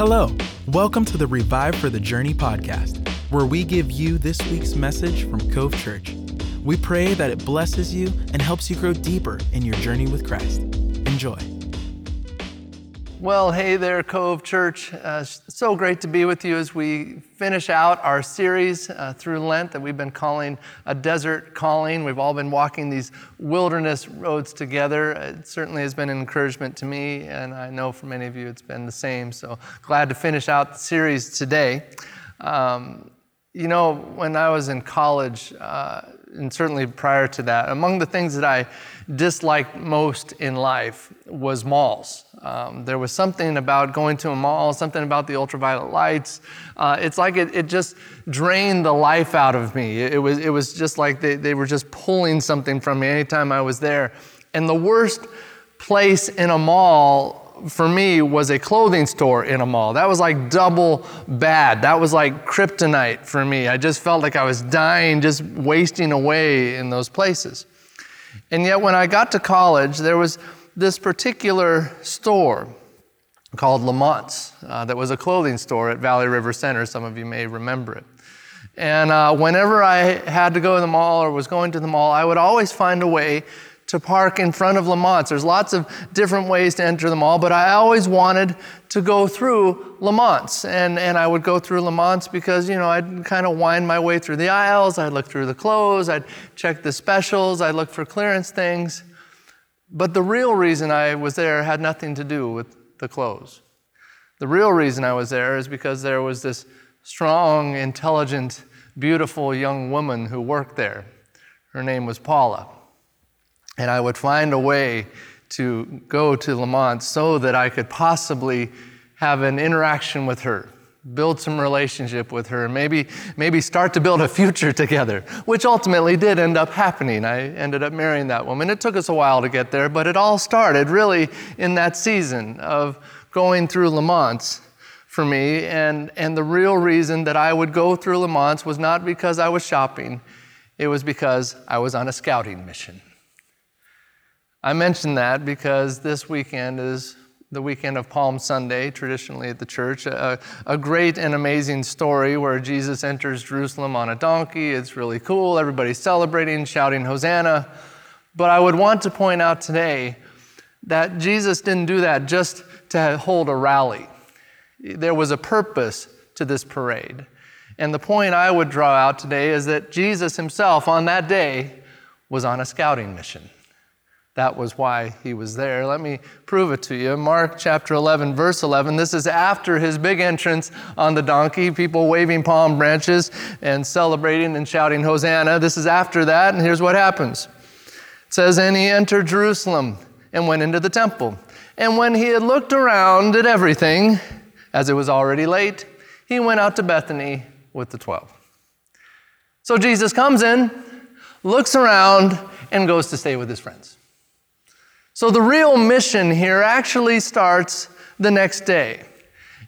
Hello, welcome to the Revive for the Journey podcast, where we give you this week's message from Cove Church. We pray that it blesses you and helps you grow deeper in your journey with Christ. Enjoy. Well, hey there, Cove Church. Uh, so great to be with you as we finish out our series uh, through Lent that we've been calling a desert calling. We've all been walking these wilderness roads together. It certainly has been an encouragement to me, and I know for many of you it's been the same. So glad to finish out the series today. Um, you know, when I was in college, uh, and certainly prior to that, among the things that I disliked most in life was malls. Um, there was something about going to a mall, something about the ultraviolet lights. Uh, it's like it, it, just drained the life out of me. It, it, was, it was just like they, they were just pulling something from me anytime I was there. And the worst place in a mall for me was a clothing store in a mall. That was like double bad. That was like kryptonite for me. I just felt like I was dying, just wasting away in those places. And yet, when I got to college, there was this particular store called Lamont's uh, that was a clothing store at Valley River Center. Some of you may remember it. And uh, whenever I had to go to the mall or was going to the mall, I would always find a way to park in front of Lamont's. There's lots of different ways to enter the mall, but I always wanted to go through Lamont's. And, and I would go through Lamont's because, you know, I'd kind of wind my way through the aisles. I'd look through the clothes. I'd check the specials. I'd look for clearance things. But the real reason I was there had nothing to do with the clothes. The real reason I was there is because there was this strong, intelligent, beautiful young woman who worked there. Her name was Paula. And I would find a way to go to Lamont so that I could possibly have an interaction with her, build some relationship with her, maybe, maybe start to build a future together, which ultimately did end up happening. I ended up marrying that woman. It took us a while to get there, but it all started really in that season of going through Lamont for me. And, and the real reason that I would go through Lamont was not because I was shopping, it was because I was on a scouting mission. I mention that because this weekend is the weekend of Palm Sunday, traditionally at the church. A, a, great and amazing story where Jesus enters Jerusalem on a donkey. It's really cool. Everybody's celebrating, shouting, Hosanna. But I would want to point out today that Jesus didn't do that just to hold a rally, there was a purpose to this parade. And the point I would draw out today is that Jesus himself on that day was on a scouting mission. That was why he was there. Let me prove it to you. Mark chapter 11, verse 11. This is after his big entrance on the donkey, people waving palm branches and celebrating and shouting, Hosanna. This is after that, and here's what happens. It says, And he entered Jerusalem and went into the temple. And when he had looked around at everything, as it was already late, he went out to Bethany with the twelve. So Jesus comes in, looks around, and goes to stay with his friends. So the real mission here actually starts the next day.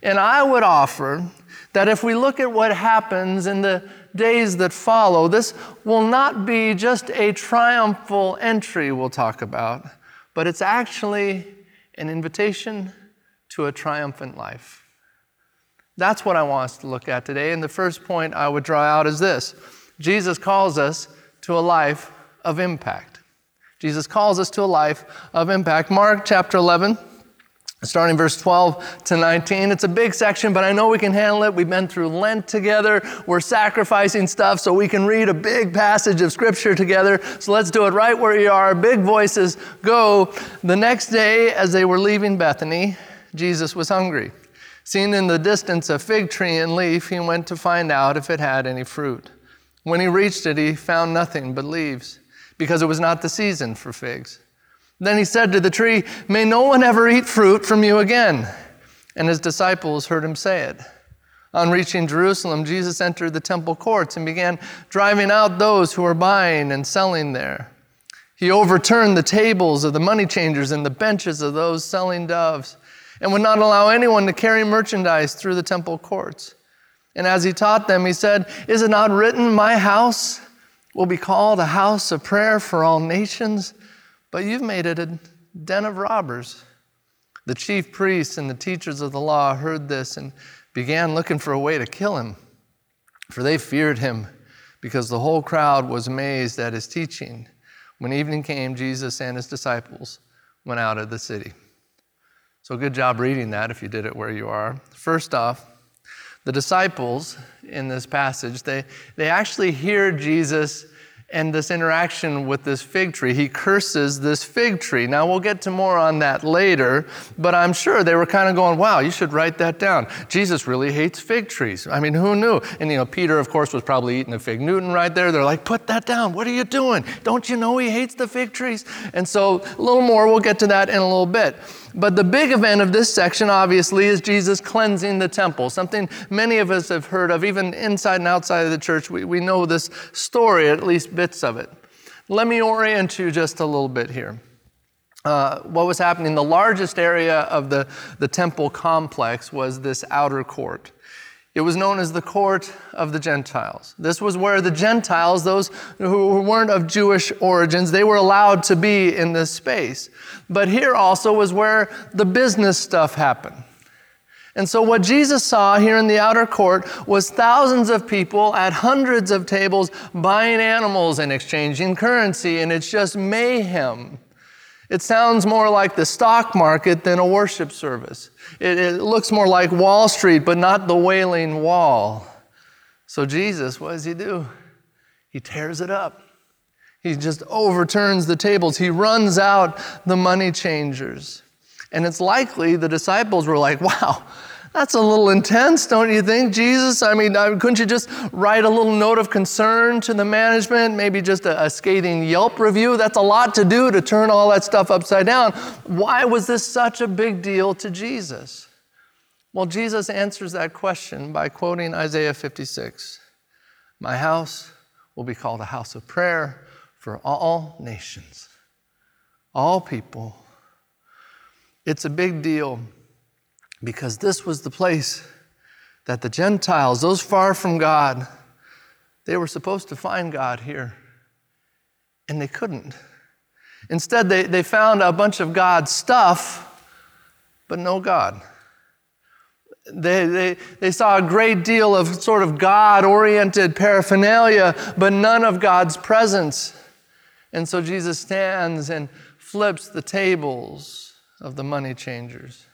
And I would offer that if we look at what happens in the days that follow, this will not be just a triumphal entry we'll talk about, but it's actually an invitation to a triumphant life. That's what I want us to look at today. And the first point I would draw out is this Jesus calls us to a life of impact. Jesus calls us to a life of impact. Mark chapter 11, starting verse 12 to 19. It's a big section, but I know we can handle it. We've been through Lent together. We're sacrificing stuff so we can read a big passage of scripture together. So let's do it right where you are. Big voices go. The next day, as they were leaving Bethany, Jesus was hungry. Seeing in the distance a fig tree and leaf, he went to find out if it had any fruit. When he reached it, he found nothing but leaves because it was not the season for figs. Then he said to the tree, May no one ever eat fruit from you again. And his disciples heard him say it. On reaching Jerusalem, Jesus entered the temple courts and began driving out those who were buying and selling there. He overturned the tables of the money changers and the benches of those selling doves, and would not allow anyone to carry merchandise through the temple courts. And as he taught them, he said, Is it not written, My house will be called a house of prayer for all nations, but you've made it a den of robbers. The chief priests and the teachers of the law heard this and began looking for a way to kill him, for they feared him, because the whole crowd was amazed at his teaching. When evening came, Jesus and his disciples went out of the city. So, good job reading that if you did it where you are. First off, the disciples in this passage, they, they actually hear Jesus and this interaction with this fig tree. He curses this fig tree. Now, we'll get to more on that later, but I'm sure they were kind of going, wow, you should write that down. Jesus really hates fig trees. I mean, who knew? And, you know, Peter, of course, was probably eating a fig Newton right there. They're like, put that down. What are you doing? Don't you know he hates the fig trees? And so, a little more, we'll get to that in a little bit. But the big event of this section, obviously, is Jesus cleansing the temple, something many of us have heard of, even inside and outside of the church. We, we know this story, at least bits of it. Let me orient you just a little bit here. Uh, what was happening, the largest area of the, the temple complex was this outer court. It was known as the court of the Gentiles. This was where the Gentiles, those who weren't of Jewish origins, they were allowed to be in this space. But here also was where the business stuff happened. And so, what Jesus saw here in the outer court was thousands of people at hundreds of tables buying animals and exchanging currency, and it's just mayhem. It sounds more like the stock market than a worship service. It, it, looks more like Wall Street, but not the wailing wall. So, Jesus, what does he do? He tears it up. He just overturns the tables. He runs out the money changers. And it's likely the disciples were like, wow, that's a little intense, don't you think, Jesus? I mean, uh, couldn't you just write a little note of concern to the management, maybe just a, a, scathing Yelp review? That's a lot to do to turn all that stuff upside down. Why was this such a big deal to Jesus? Well, Jesus answers that question by quoting Isaiah 56 My house will be called a house of prayer for all nations, all people. It's a big deal because this was the place that the Gentiles, those far from God, they were supposed to find God here. And they couldn't. Instead, they, they found a bunch of God's stuff, but no God. They, they, they saw a great deal of sort of God oriented paraphernalia, but none of God's presence. And so Jesus stands and flips the tables of the money changers.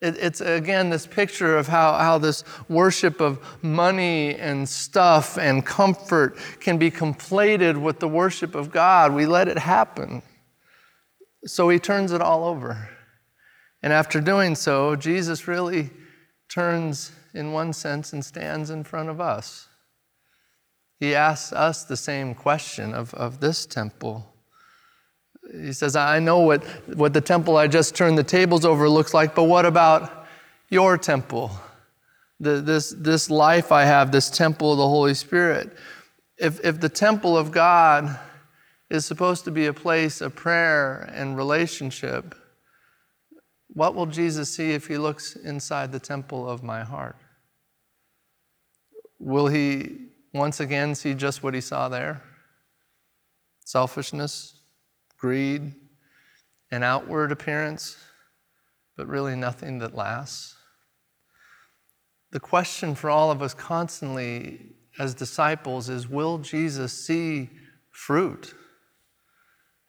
It, it's again this picture of how, how this worship of money and stuff and comfort can be conflated with the worship of God. We let it happen. So he turns it all over. And after doing so, Jesus really turns, in one sense, and stands in front of us. He asks us the same question of, of this temple he says, I know what, what the temple I just turned the tables over looks like, but what about your temple? The, this, this life I have, this temple of the Holy Spirit. If, if the temple of God is supposed to be a place of prayer and relationship, what will Jesus see if he looks inside the temple of my heart? Will he once again see just what he saw there? Selfishness, greed, an outward appearance, but really nothing that lasts. The question for all of us constantly as disciples is will Jesus see fruit?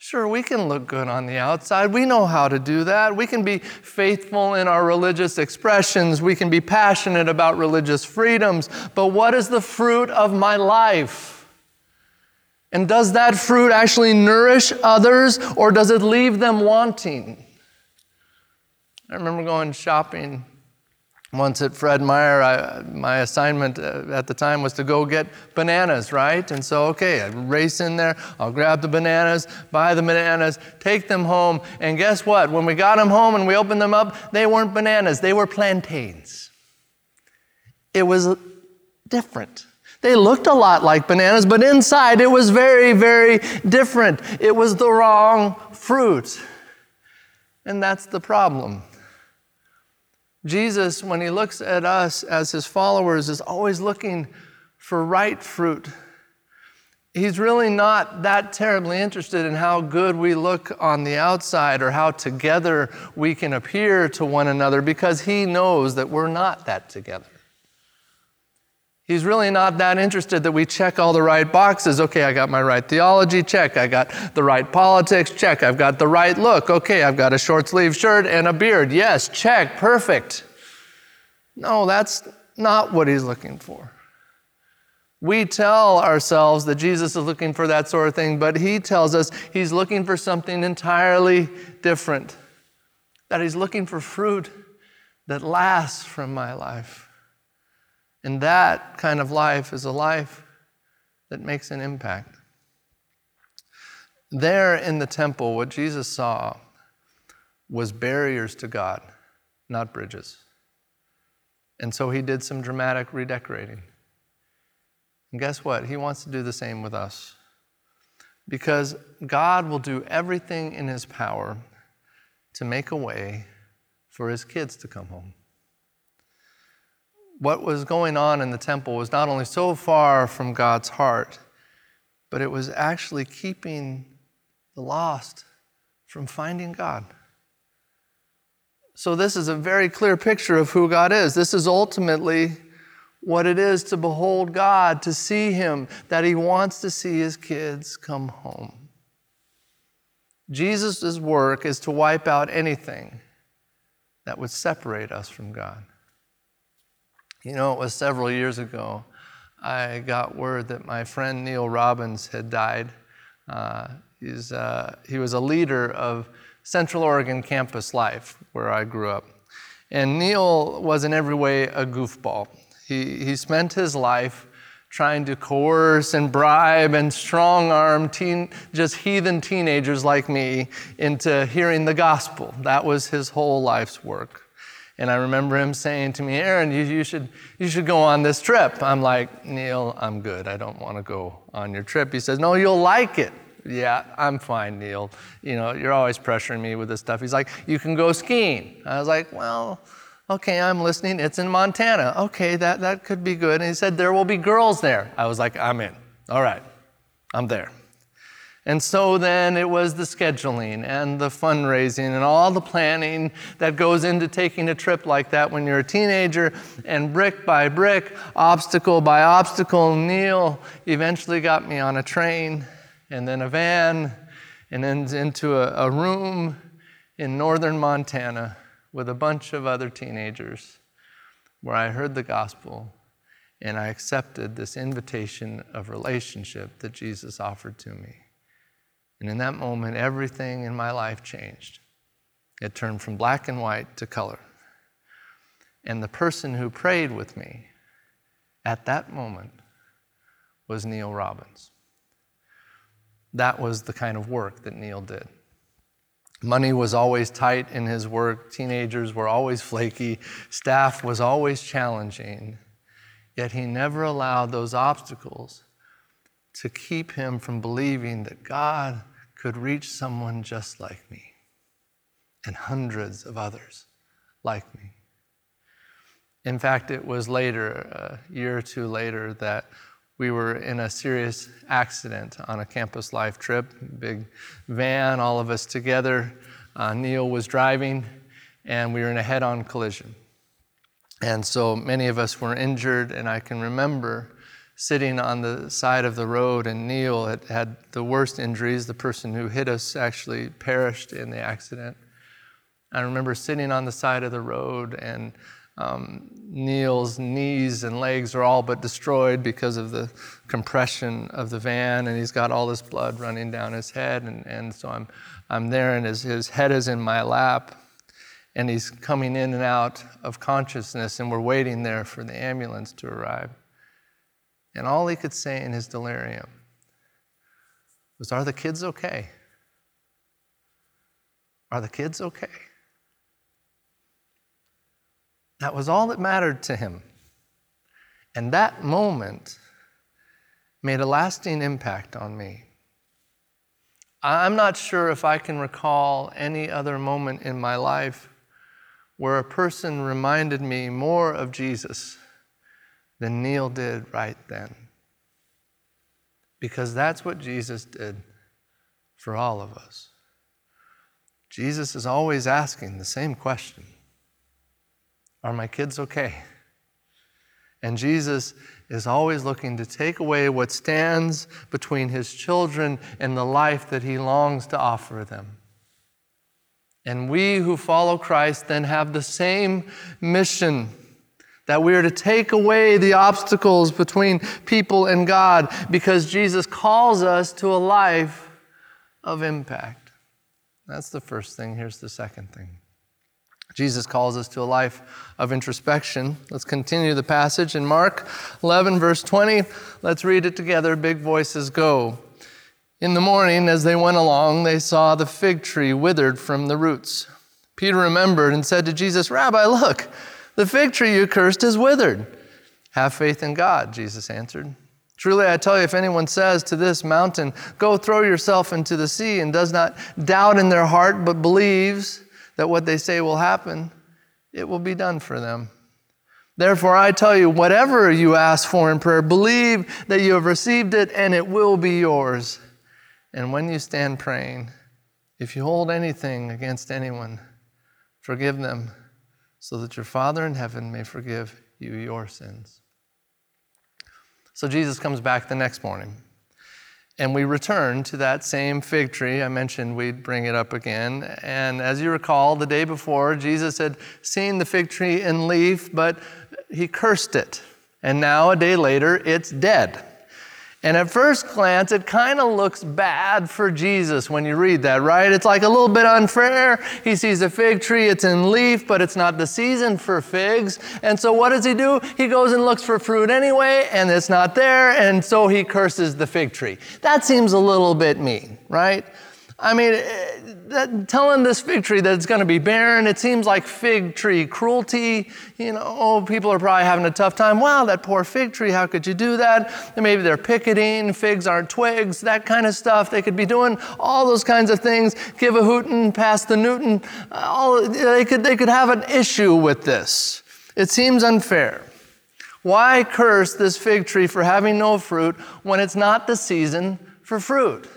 Sure, we can look good on the outside. We know how to do that. We can be faithful in our religious expressions. We can be passionate about religious freedoms. But what is the fruit of my life? And does that fruit actually nourish others or does it leave them wanting? I remember going shopping once at Fred Meyer. I, my assignment uh, at the time was to go get bananas, right? And so, okay, I race in there, I'll grab the bananas, buy the bananas, take them home, and guess what? When we got them home and we opened them up, they weren't bananas, they were plantains. It was different. They looked a lot like bananas, but inside it was very, very different. It was the wrong fruit. And that's the problem. Jesus, when he looks at us as his followers, is always looking for right fruit. He's really not that terribly interested in how good we look on the outside or how together we can appear to one another because he knows that we're not that together. He's really not that interested that we check all the right boxes. Okay, I got my right theology, check. I got the right politics, check. I've got the right look. Okay, I've got a short sleeve shirt and a beard. Yes, check, perfect. No, that's not what he's looking for. We tell ourselves that Jesus is looking for that sort of thing, but he tells us he's looking for something entirely different. That he's looking for fruit that lasts from my life. And that kind of life is a life that makes an impact. There in the temple, what Jesus saw was barriers to God, not bridges. And so he did some dramatic redecorating. And guess what? He wants to do the same with us. Because God will do everything in his power to make a way for his kids to come home what was going on in the temple was not only so far from God's heart, but it was actually keeping the lost from finding God. So, this is a very clear picture of who God is. This is ultimately what it is to behold God, to see Him, that He wants to see His kids come home. Jesus' work is to wipe out anything that would separate us from God. You know, it was several years ago. I got word that my friend Neil Robbins had died. Uh, he's, uh, he was a leader of Central Oregon campus life, where I grew up. And Neil was in every way a goofball. He, he spent his life trying to coerce and bribe and strong arm teen, just heathen teenagers like me into hearing the gospel. That was his whole life's work. And I remember him saying to me, Aaron, you, you, should, you should go on this trip. I'm like, Neil, I'm good. I don't want to go on your trip. He says, No, you'll like it. Yeah, I'm fine, Neil. You know, you're always pressuring me with this stuff. He's like, You can go skiing. I was like, Well, okay, I'm listening. It's in Montana. Okay, that, that could be good. And he said, There will be girls there. I was like, I'm in. All right, I'm there. And so then it was the scheduling and the fundraising and all the planning that goes into taking a trip like that when you're a teenager. And brick by brick, obstacle by obstacle, Neil eventually got me on a train and then a van and then into a, a room in northern Montana with a bunch of other teenagers where I heard the gospel and I accepted this invitation of relationship that Jesus offered to me. And in that moment, everything in my life changed. It turned from black and white to color. And the person who prayed with me at that moment was Neil Robbins. That was the kind of work that Neil did. Money was always tight in his work, teenagers were always flaky, staff was always challenging, yet he never allowed those obstacles to keep him from believing that God could reach someone just like me and hundreds of others like me. In fact, it was later, a year or two later, that we were in a serious accident on a campus life trip, big van, all of us together. Uh, Neil was driving, and we were in a head on collision. And so many of us were injured, and I can remember sitting on the side of the road, and Neil had had the worst injuries. The person who hit us actually perished in the accident. I remember sitting on the side of the road, and um, Neil's knees and legs are all but destroyed because of the compression of the van, and he's got all this blood running down his head. And, and so I'm, I'm there, and his, his head is in my lap, and he's coming in and out of consciousness, and we're waiting there for the ambulance to arrive. And all he could say in his delirium was, Are the kids okay? Are the kids okay? That was all that mattered to him. And that moment made a lasting impact on me. I'm not sure if I can recall any other moment in my life where a person reminded me more of Jesus than Neil did right then. Because that's what Jesus did for all of us. Jesus is always asking the same question Are my kids okay? And Jesus is always looking to take away what stands between his children and the life that he longs to offer them. And we who follow Christ then have the same mission that we are to take away the obstacles between people and God because Jesus calls us to a life of impact. That's the first thing. Here's the second thing. Jesus calls us to a life of introspection. Let's continue the passage in Mark 11, verse 20. Let's read it together. Big voices go. In the morning, as they went along, they saw the fig tree withered from the roots. Peter remembered and said to Jesus, Rabbi, look, the fig tree you cursed is withered. Have faith in God, Jesus answered. Truly, I tell you, if anyone says to this mountain, Go throw yourself into the sea, and does not doubt in their heart, but believes, that what they say will happen, it will be done for them. Therefore, I tell you, whatever you ask for in prayer, believe that you have received it and it will be yours. And when you stand praying, if you hold anything against anyone, forgive them, so that your Father in heaven may forgive you your sins. So Jesus comes back the next morning. And we return to that same fig tree. I mentioned we'd bring it up again. And as you recall, the day before, Jesus had seen the fig tree in leaf, but he cursed it. And now, a day later, it's dead. And at first glance, it kind of looks bad for Jesus when you read that, right? It's like a little bit unfair. He sees a fig tree, it's in leaf, but it's not the season for figs. And so what does he do? He goes and looks for fruit anyway, and it's not there, and so he curses the fig tree. That seems a little bit mean, right? I mean, eh, telling this fig tree that it's going to be barren, it seems like fig tree cruelty. You know, oh, people are probably having a tough time. Wow, that poor fig tree, how could you do that? And maybe they're picketing, figs aren't twigs, that kind of stuff. They could be doing all those kinds of things. Give a hootin', pass the Newton. All, they, could, they could have an issue with this. It seems unfair. Why curse this fig tree for having no fruit when it's not the season for fruit?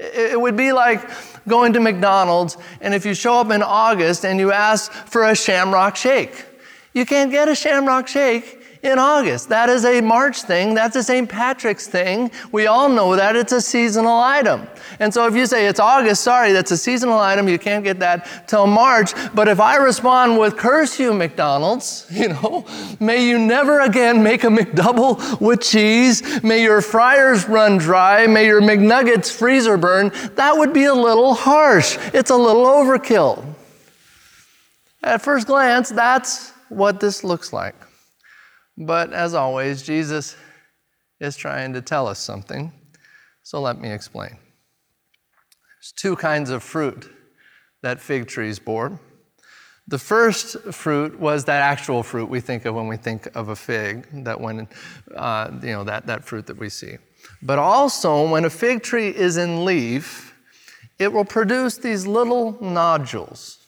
It would be like going to McDonald's, and if you show up in August and you ask for a shamrock shake, you can't get a shamrock shake in August. That is a March thing. That's a St. Patrick's thing. We all know that it's a seasonal item. And so if you say it's August, sorry, that's a seasonal item. You can't get that till March. But if I respond with curse you, McDonald's, you know, may you never again make a McDouble with cheese. May your fryers run dry. May your McNuggets freezer burn. That would be a little harsh. It's a little overkill. At first glance, that's what this looks like. But as always, Jesus is trying to tell us something. So let me explain. There's two kinds of fruit that fig trees bore. The first fruit was that actual fruit we think of when we think of a fig, that when, uh, you know, that, that fruit that we see. But also, when a fig tree is in leaf, it will produce these little nodules,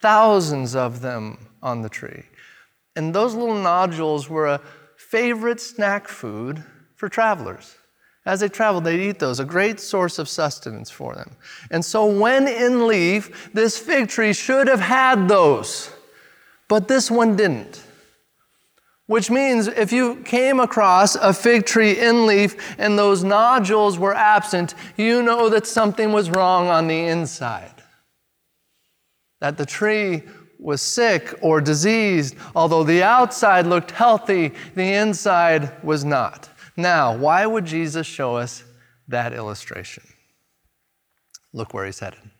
thousands of them on the tree. And those little nodules were a favorite snack food for travelers. As they traveled, they'd eat those, a great source of sustenance for them. And so, when in leaf, this fig tree should have had those, but this one didn't. Which means if you came across a fig tree in leaf and those nodules were absent, you know that something was wrong on the inside. That the tree was sick or diseased. Although the outside looked healthy, the inside was not. Now, why would Jesus show us that illustration? Look where he's headed.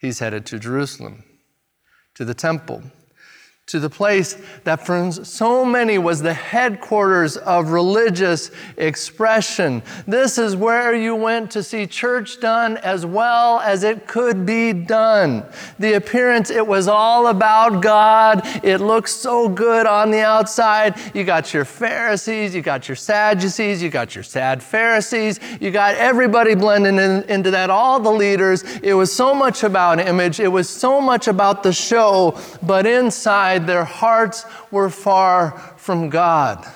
He's headed to Jerusalem, to the temple to the place that for so many was the headquarters of religious expression. This is where you went to see church done as well as it could be done. The appearance, it was all about God. It looked so good on the outside. You got your Pharisees, you got your Sadducees, you got your sad Pharisees, you got everybody blending in, into that, all the leaders. It was so much about image, it was so much about the show, but inside, their hearts were far from God.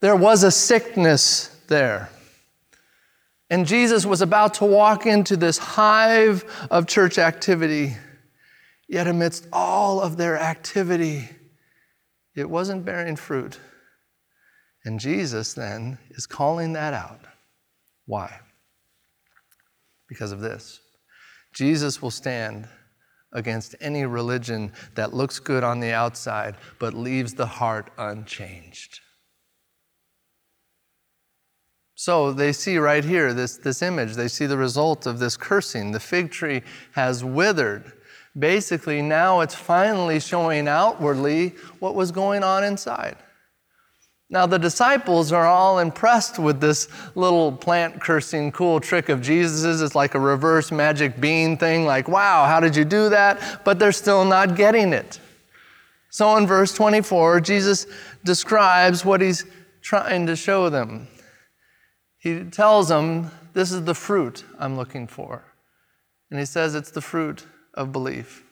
There was a sickness there. And Jesus was about to walk into this hive of church activity. Yet, amidst all of their activity, it wasn't bearing fruit. And Jesus then is calling that out. Why? Because of this. Jesus will stand against any religion that looks good on the outside but leaves the heart unchanged. So they see right here this, this image, they see the result of this cursing. The fig tree has withered. Basically, now it's finally showing outwardly what was going on inside. Now, the disciples are all impressed with this little plant cursing cool trick of Jesus's. It's like a reverse magic bean thing, like, wow, how did you do that? But they're still not getting it. So, in verse 24, Jesus describes what he's trying to show them. He tells them, This is the fruit I'm looking for. And he says it's the fruit of belief.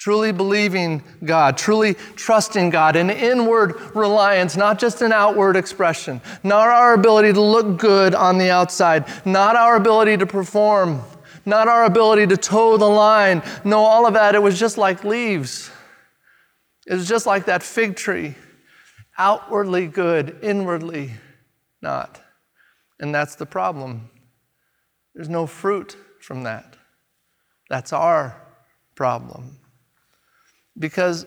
Truly believing God, truly trusting God, an inward reliance, not just an outward expression, not our ability to look good on the outside, not our ability to perform, not our ability to toe the line. No, all of that, it was just like leaves. It was just like that fig tree, outwardly good, inwardly not. And that's the problem. There's no fruit from that. That's our problem. Because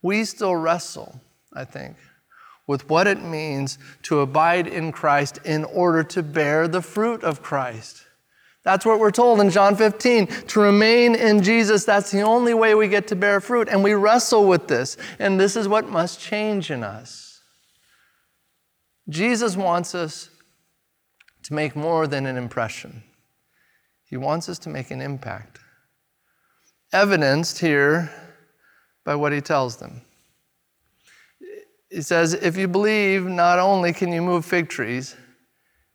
we still wrestle, I think, with what it means to abide in Christ in order to bear the fruit of Christ. That's what we're told in John 15. To remain in Jesus, that's the only way we get to bear fruit. And we wrestle with this. And this is what must change in us. Jesus wants us to make more than an impression, He wants us to make an impact. Evidenced here by what he tells them. He says, If you believe, not only can you move fig trees,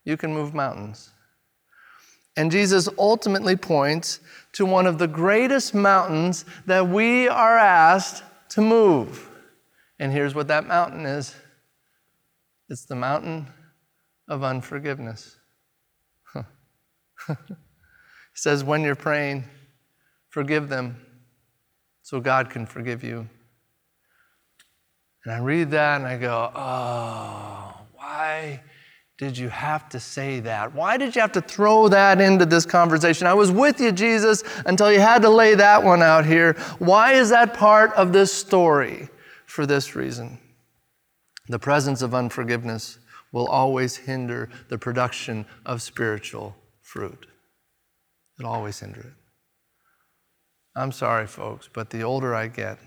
you can move mountains. And Jesus ultimately points to one of the greatest mountains that we are asked to move. And here's what that mountain is it's the mountain of unforgiveness. he says, when you're praying, forgive them so God can forgive you. And I read that and I go, oh, why did you have to say that? Why did you have to throw that into this conversation? I was with you, Jesus, until you had to lay that one out here. Why is that part of this story? For this reason the presence of unforgiveness will always hinder the production of spiritual fruit. It'll always hinder it. I'm sorry, folks, but the older I get,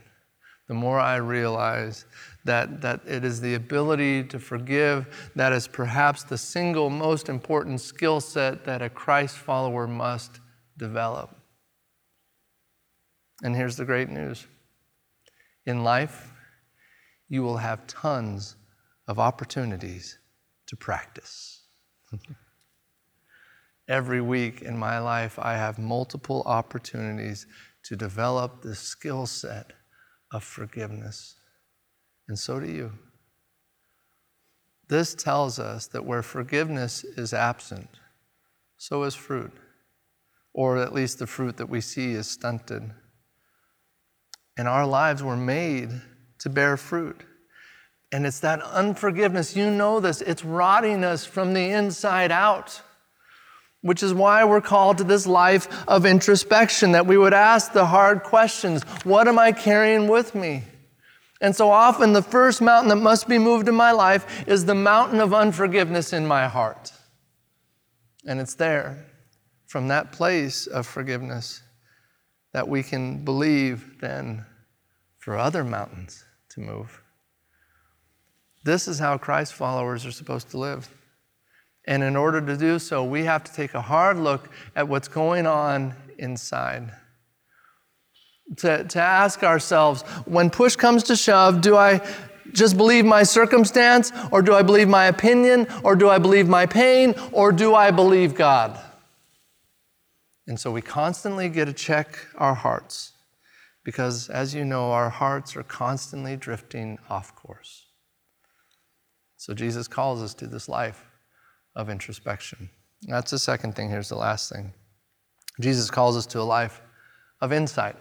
the more I realize that, that it is the ability to forgive that is perhaps the single most important skill set that a Christ follower must develop. And here's the great news in life, you will have tons of opportunities to practice. Every week in my life, I have multiple opportunities to develop the skill set of forgiveness. And so do you. This tells us that where forgiveness is absent, so is fruit, or at least the fruit that we see is stunted. And our lives were made to bear fruit. And it's that unforgiveness, you know this, it's rotting us from the inside out which is why we're called to this life of introspection, that we would ask the hard questions What am I carrying with me? And so often, the first mountain that must be moved in my life is the mountain of unforgiveness in my heart. And it's there, from that place of forgiveness, that we can believe then for other mountains to move. This is how Christ followers are supposed to live. And in order to do so, we have to take a hard look at what's going on inside. To, to ask ourselves, when push comes to shove, do I just believe my circumstance, or do I believe my opinion, or do I believe my pain, or do I believe God? And so we constantly get to check our hearts because, as you know, our hearts are constantly drifting off course. So Jesus calls us to this life of introspection. That's the second thing. Here's the last thing Jesus calls us to a life of insight.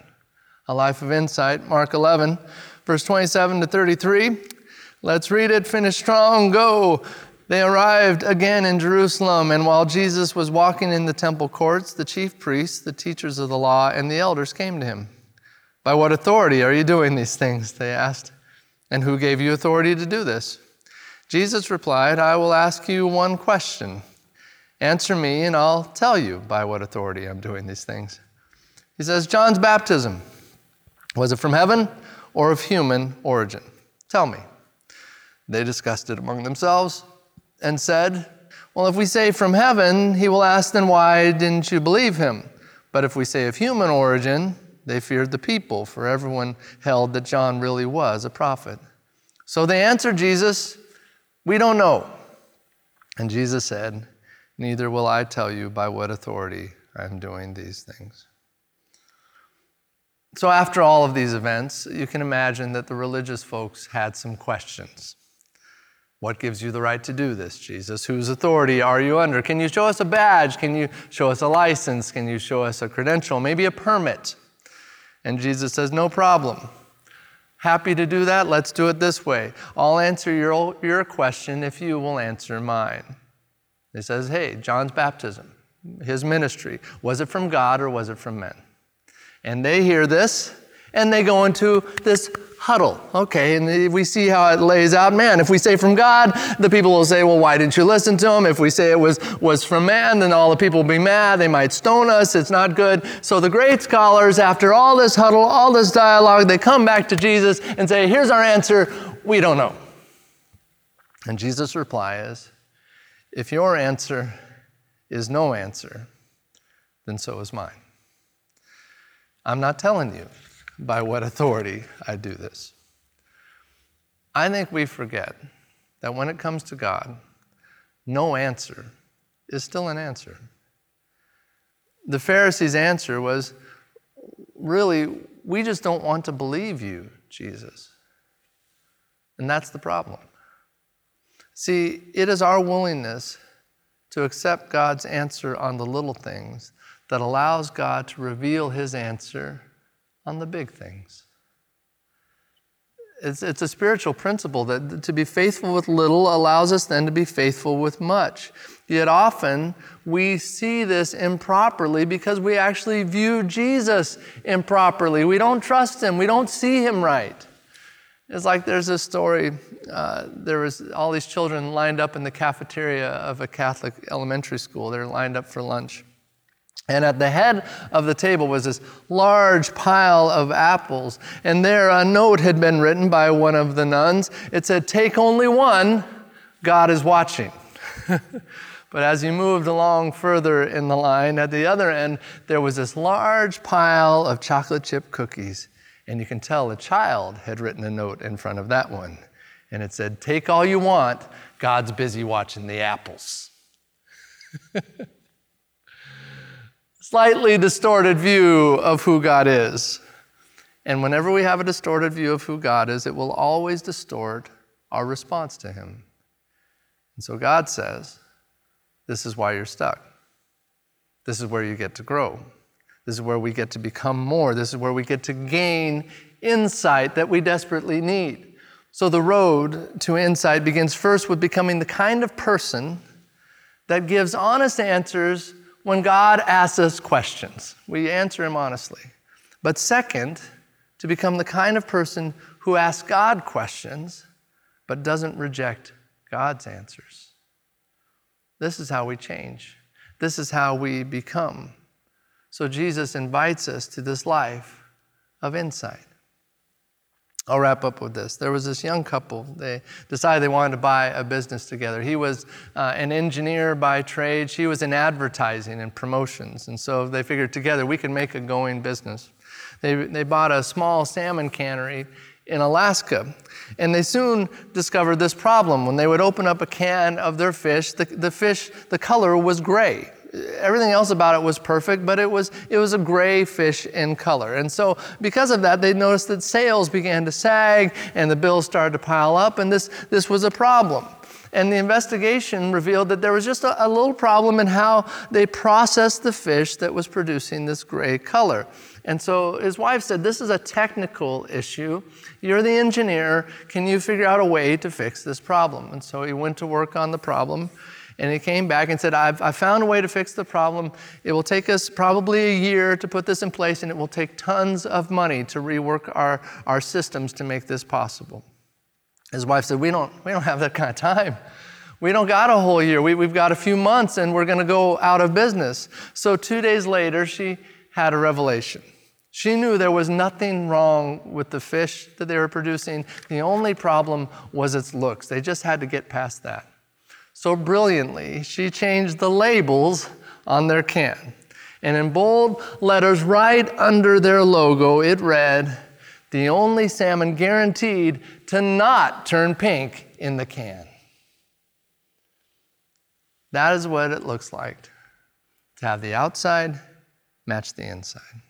A life of insight. Mark 11, verse 27 to 33. Let's read it. Finish strong. Go. They arrived again in Jerusalem, and while Jesus was walking in the temple courts, the chief priests, the teachers of the law, and the elders came to him. By what authority are you doing these things? They asked. And who gave you authority to do this? Jesus replied, I will ask you one question. Answer me, and I'll tell you by what authority I'm doing these things. He says, John's baptism, was it from heaven or of human origin? Tell me. They discussed it among themselves and said, Well, if we say from heaven, he will ask, then why didn't you believe him? But if we say of human origin, they feared the people, for everyone held that John really was a prophet. So they answered Jesus, We don't know. And Jesus said, Neither will I tell you by what authority I am doing these things. So, after all of these events, you can imagine that the religious folks had some questions. What gives you the right to do this, Jesus? Whose authority are you under? Can you show us a badge? Can you show us a license? Can you show us a credential? Maybe a permit? And Jesus says, No problem. Happy to do that? Let's do it this way. I'll answer your, your question if you will answer mine. He says, Hey, John's baptism, his ministry, was it from God or was it from men? And they hear this and they go into this huddle. Okay, and if we see how it lays out. Man, if we say from God, the people will say, well, why didn't you listen to him? If we say it was, was from man, then all the people will be mad. They might stone us. It's not good. So the great scholars, after all this huddle, all this dialogue, they come back to Jesus and say, here's our answer. We don't know. And Jesus' reply is, if your answer is no answer, then so is mine. I'm not telling you by what authority I do this. I think we forget that when it comes to God, no answer is still an answer. The Pharisees' answer was really, we just don't want to believe you, Jesus. And that's the problem. See, it is our willingness to accept God's answer on the little things that allows God to reveal his answer on the big things. It's, it's a spiritual principle that to be faithful with little allows us then to be faithful with much. Yet often we see this improperly because we actually view Jesus improperly. We don't trust him, we don't see him right. It's like there's a story. Uh, there was all these children lined up in the cafeteria of a Catholic elementary school. They're lined up for lunch. And at the head of the table was this large pile of apples. And there a note had been written by one of the nuns. It said, Take only one, God is watching. but as you moved along further in the line, at the other end, there was this large pile of chocolate chip cookies. And you can tell a child had written a note in front of that one. And it said, Take all you want, God's busy watching the apples. slightly distorted view of who God is. And whenever we have a distorted view of who God is, it will always distort our response to Him. And so God says, This is why you're stuck. This is where you get to grow. This is where we get to become more. This is where we get to gain insight that we desperately need. So the road to insight begins first with becoming the kind of person that gives honest answers when God asks us questions. We answer Him honestly. But second, to become the kind of person who asks God questions but doesn't reject God's answers. This is how we change. This is how we become. So Jesus invites us to this life of insight. I'll wrap up with this. There was this young couple. They decided they wanted to buy a business together. He was uh, an engineer by trade. She was in advertising and promotions. And so they figured together we could make a going business. They, they bought a small salmon cannery in Alaska. And they soon discovered this problem. When they would open up a can of their fish, the, the fish, the color was gray everything else about it was perfect, but it was, it was a gray fish in color. And so, because of that, they noticed that sales began to sag and the bills started to pile up, and this, this was a problem. And the investigation revealed that there was just a, a little problem in how they processed the fish that was producing this gray color. And so his wife said, This is a technical issue. You're the engineer. Can you figure out a way to fix this problem? And so he went to work on the problem. And he came back and said, I've, I've found a way to fix the problem. It will take us probably a year to put this in place, and it will take tons of money to rework our, our systems to make this possible. His wife said, We don't, we don't have that kind of time. We don't got a whole year. We, we've got a few months, and we're going to go out of business. So, two days later, she had a revelation. She knew there was nothing wrong with the fish that they were producing. The only problem was its looks. They just had to get past that. So brilliantly, she changed the labels on their can. And in bold letters right under their logo, it read, The only salmon guaranteed to not turn pink in the can. That is what it looks like to have the outside match the inside.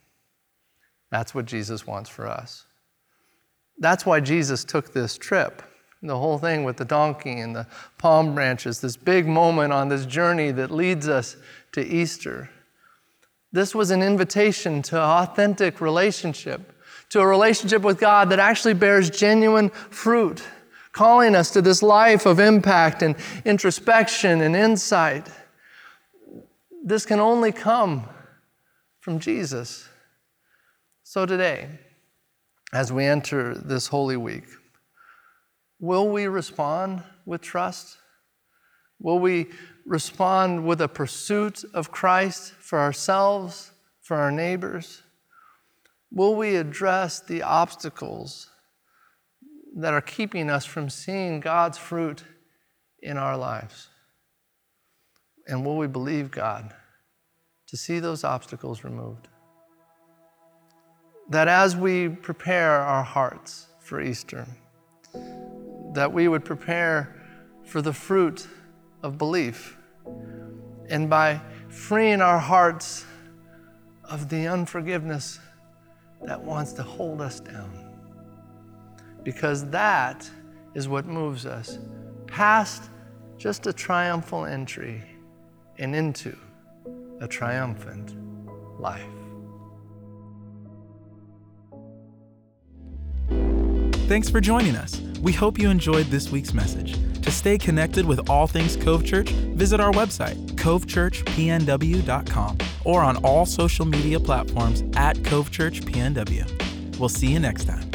That's what Jesus wants for us. That's why Jesus took this trip. The whole thing with the donkey and the palm branches, this big moment on this journey that leads us to Easter. This was an invitation to authentic relationship, to a relationship with God that actually bears genuine fruit, calling us to this life of impact and introspection and insight. This can only come from Jesus. So today, as we enter this Holy Week, will we respond with trust? Will we respond with a pursuit of Christ for ourselves, for our neighbors? Will we address the obstacles that are keeping us from seeing God's fruit in our lives? And will we believe God to see those obstacles removed? that as we prepare our hearts for Easter, that we would prepare for the fruit of belief. And by freeing our hearts of the unforgiveness that wants to hold us down. Because that is what moves us past just a triumphal entry and into a triumphant life. Thanks for joining us. We hope you enjoyed this week's message. To stay connected with all things Cove Church, visit our website, covechurchpnw.com, or on all social media platforms at Cove Church PNW. We'll see you next time.